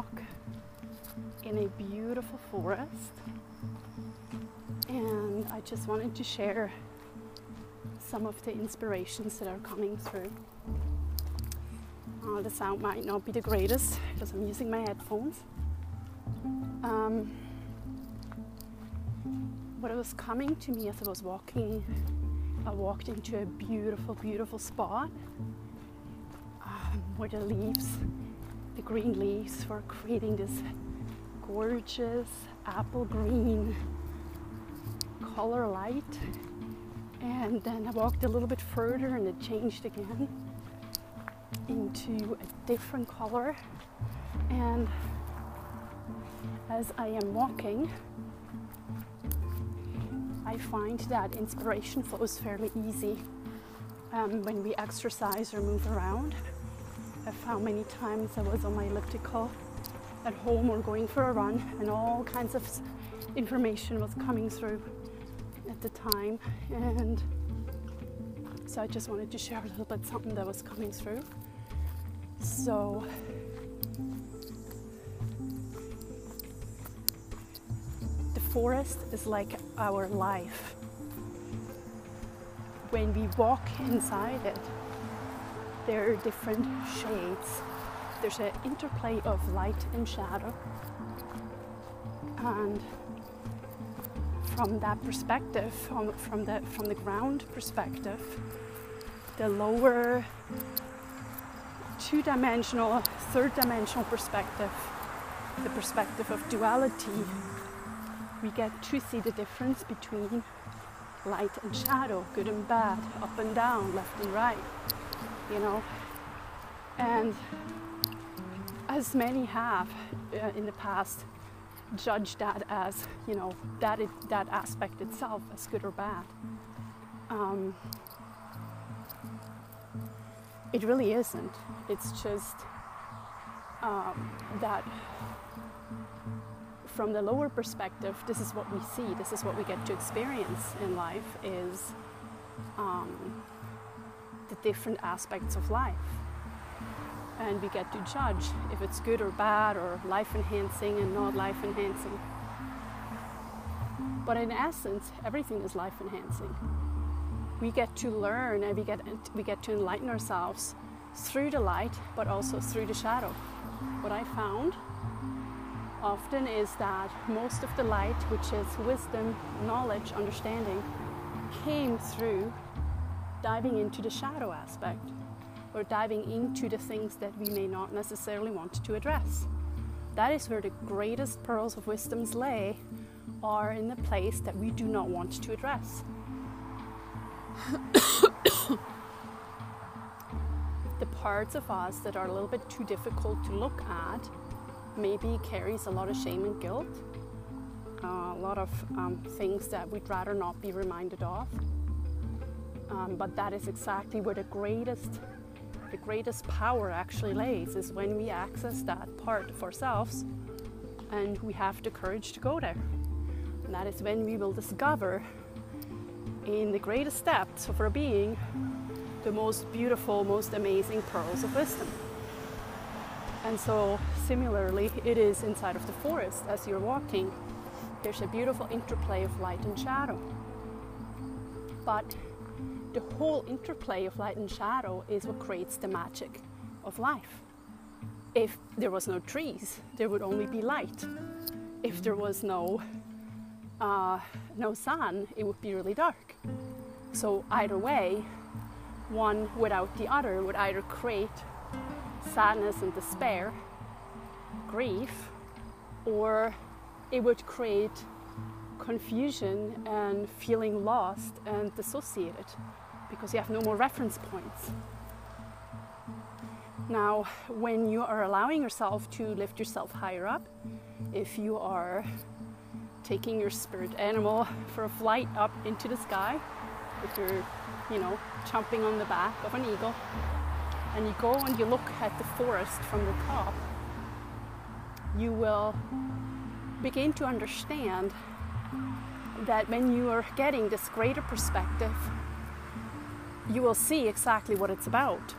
walk in a beautiful forest, and I just wanted to share some of the inspirations that are coming through. Uh, the sound might not be the greatest because I'm using my headphones. Um, what was coming to me as I was walking, I walked into a beautiful, beautiful spot um, where the leaves, the green leaves, were creating this gorgeous apple green color light. And then I walked a little bit further and it changed again into a different color. And as I am walking, I find that inspiration flows fairly easy um, when we exercise or move around. Found many times I was on my elliptical at home or going for a run, and all kinds of information was coming through at the time. And so I just wanted to share a little bit something that was coming through. So the forest is like our life. When we walk inside it, there are different shades. There's an interplay of light and shadow. And from that perspective, from, from, the, from the ground perspective, the lower two dimensional, third dimensional perspective, the perspective of duality, we get to see the difference between light and shadow, good and bad, up and down, left and right, you know. And as many have uh, in the past judged that as, you know, that, it, that aspect itself as good or bad. Um, it really isn't. It's just um, that from the lower perspective, this is what we see. This is what we get to experience in life is um, the different aspects of life. And we get to judge if it's good or bad or life enhancing and not life enhancing. But in essence, everything is life enhancing we get to learn and we get, we get to enlighten ourselves through the light, but also through the shadow. What I found often is that most of the light, which is wisdom, knowledge, understanding, came through diving into the shadow aspect or diving into the things that we may not necessarily want to address. That is where the greatest pearls of wisdoms lay, are in the place that we do not want to address. the parts of us that are a little bit too difficult to look at maybe carries a lot of shame and guilt, uh, a lot of um, things that we'd rather not be reminded of. Um, but that is exactly where the greatest, the greatest power actually lays is when we access that part of ourselves, and we have the courage to go there. And that is when we will discover in the greatest depths of our being the most beautiful, most amazing pearls of wisdom. And so, similarly, it is inside of the forest as you're walking. There's a beautiful interplay of light and shadow. But the whole interplay of light and shadow is what creates the magic of life. If there was no trees, there would only be light. If there was no uh, no sun, it would be really dark. So, either way, one without the other would either create sadness and despair, grief, or it would create confusion and feeling lost and dissociated because you have no more reference points. Now, when you are allowing yourself to lift yourself higher up, if you are taking your spirit animal for a flight up into the sky, if you're, you know, jumping on the back of an eagle, and you go and you look at the forest from the top, you will begin to understand that when you are getting this greater perspective, you will see exactly what it's about.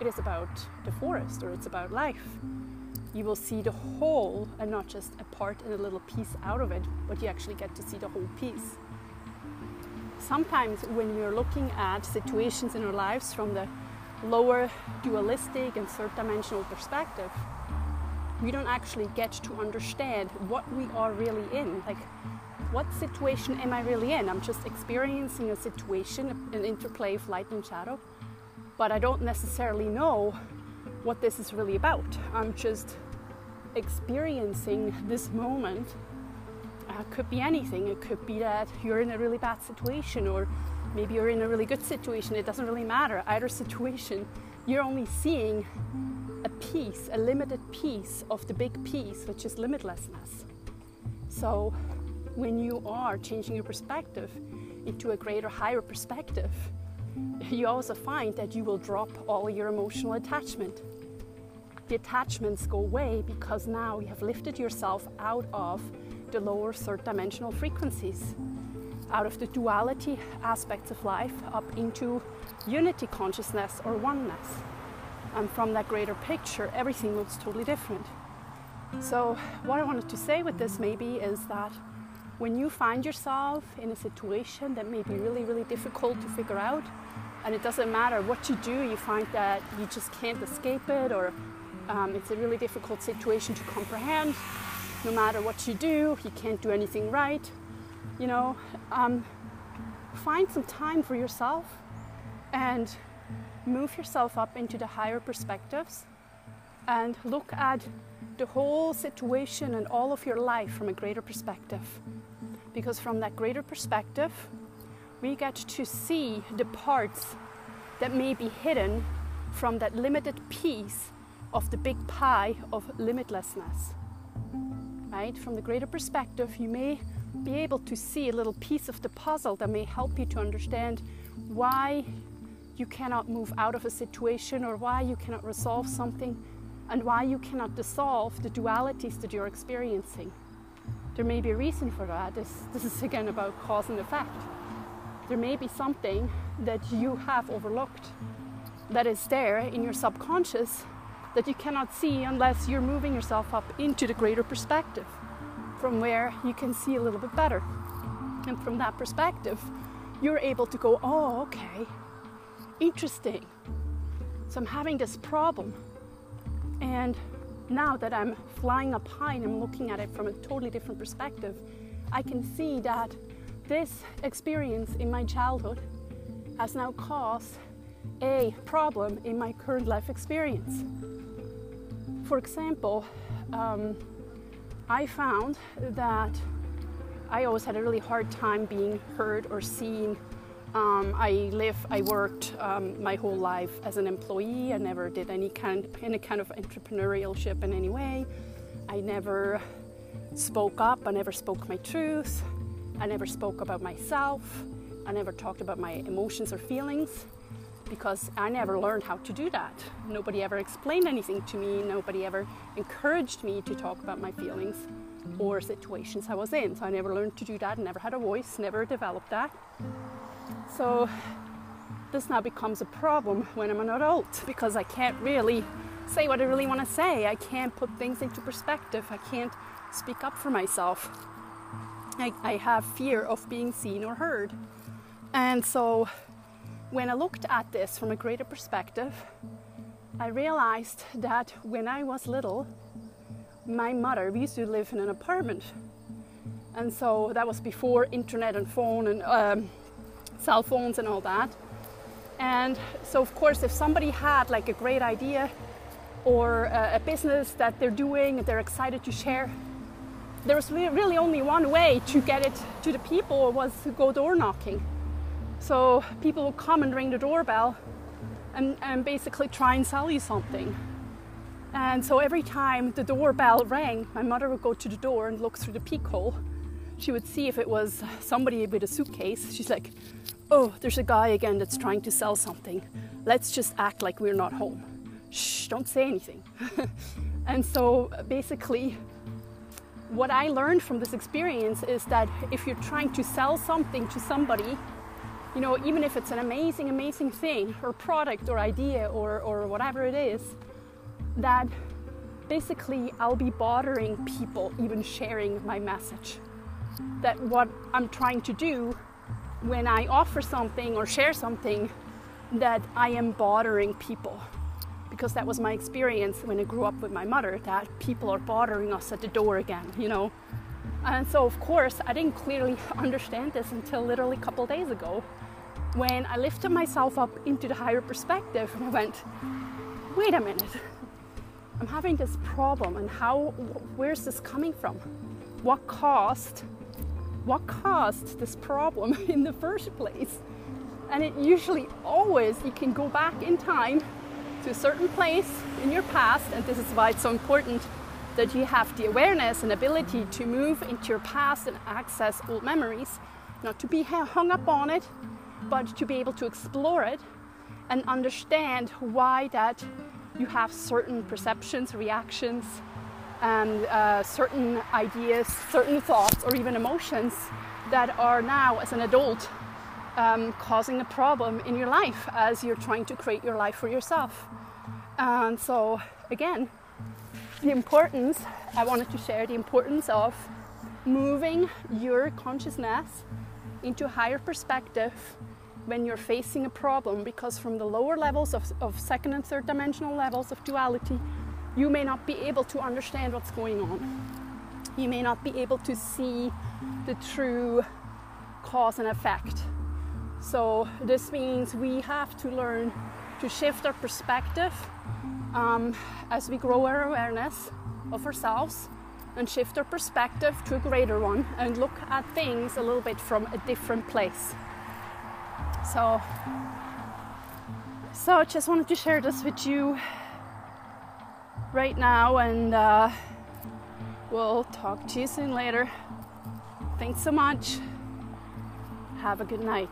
It is about the forest or it's about life. you will see the whole and not just a part and a little piece out of it, but you actually get to see the whole piece. Sometimes, when we're looking at situations in our lives from the lower dualistic and third dimensional perspective, we don't actually get to understand what we are really in. Like, what situation am I really in? I'm just experiencing a situation, an interplay of light and shadow, but I don't necessarily know what this is really about. I'm just experiencing this moment. Uh, could be anything. It could be that you're in a really bad situation, or maybe you're in a really good situation. It doesn't really matter. Either situation, you're only seeing piece, a limited piece of the big piece, which is limitlessness. So, when you are changing your perspective into a greater, higher perspective, you also find that you will drop all your emotional attachment. The attachments go away because now you have lifted yourself out of the lower third dimensional frequencies, out of the duality aspects of life up into unity consciousness or oneness. And from that greater picture, everything looks totally different. So, what I wanted to say with this maybe is that when you find yourself in a situation that may be really, really difficult to figure out, and it doesn't matter what you do, you find that you just can't escape it, or um, it's a really difficult situation to comprehend. No matter what you do, you can't do anything right. You know, um, find some time for yourself and move yourself up into the higher perspectives and look at the whole situation and all of your life from a greater perspective. Because from that greater perspective, we get to see the parts that may be hidden from that limited piece of the big pie of limitlessness. Right? From the greater perspective, you may be able to see a little piece of the puzzle that may help you to understand why you cannot move out of a situation or why you cannot resolve something and why you cannot dissolve the dualities that you're experiencing. There may be a reason for that. This, this is again about cause and effect. There may be something that you have overlooked that is there in your subconscious that you cannot see unless you're moving yourself up into the greater perspective from where you can see a little bit better. And from that perspective, you're able to go, oh, okay, interesting. So I'm having this problem. And now that I'm flying up high and I'm looking at it from a totally different perspective, I can see that this experience in my childhood has now caused a problem in my current life experience. For example, um, I found that I always had a really hard time being heard or seen um, I live, I worked um, my whole life as an employee. I never did any kind, any kind of entrepreneurship in any way. I never spoke up. I never spoke my truth. I never spoke about myself. I never talked about my emotions or feelings because I never learned how to do that. Nobody ever explained anything to me. Nobody ever encouraged me to talk about my feelings or situations I was in. So I never learned to do that. Never had a voice. Never developed that. So this now becomes a problem when I'm an adult because I can't really say what I really want to say. I can't put things into perspective. I can't speak up for myself. I, I have fear of being seen or heard. And so when I looked at this from a greater perspective, I realized that when I was little, my mother, we used to live in an apartment. And so that was before internet and phone and um, cell phones and all that. And so, of course, if somebody had like a great idea or a, business that they're doing, they're excited to share, there was really only one way to get it to the people was to go door knocking. So people would come and ring the doorbell and, and basically try and sell you something. And so every time the doorbell rang, my mother would go to the door and look through the peek hole. She would see if it was somebody with a suitcase. She's like, oh, there's a guy again that's trying to sell something. Let's just act like we're not home. Shh, don't say anything. and so basically, what I learned from this experience is that if you're trying to sell something to somebody, you know, even if it's an amazing, amazing thing or product or idea or, or whatever it is, that basically I'll be bothering people even sharing my message. That what I'm trying to do when I offer something or share something, that I am bothering people. Because that was my experience when I grew up with my mother, that people are bothering us at the door again, you know. And so, of course, I didn't clearly understand this until literally a couple days ago when I lifted myself up into the higher perspective and I went, wait a minute, I'm having this problem and how, where's this coming from? What caused, what caused this problem in the first place? And it usually always, you can go back in time to a certain place in your past, and this is why it's so important that you have the awareness and ability to move into your past and access old memories, not to be hung up on it, but to be able to explore it and understand why that you have certain perceptions, reactions, and uh, certain ideas, certain thoughts, or even emotions that are now, as an adult, um, causing a problem in your life as you're trying to create your life for yourself. And so, again, the importance, I wanted to share the importance of moving your consciousness into higher perspective when you're facing a problem because from the lower levels of, of second and third dimensional levels of duality you may not be able to understand what's going on. You may not be able to see the true cause and effect. So this means we have to learn to shift our perspective um, as we grow our awareness of ourselves and shift our perspective to a greater one and look at things a little bit from a different place. So, so I just wanted to share this with you right now, and uh, we'll talk to you soon later. Thanks so much. Have a good night.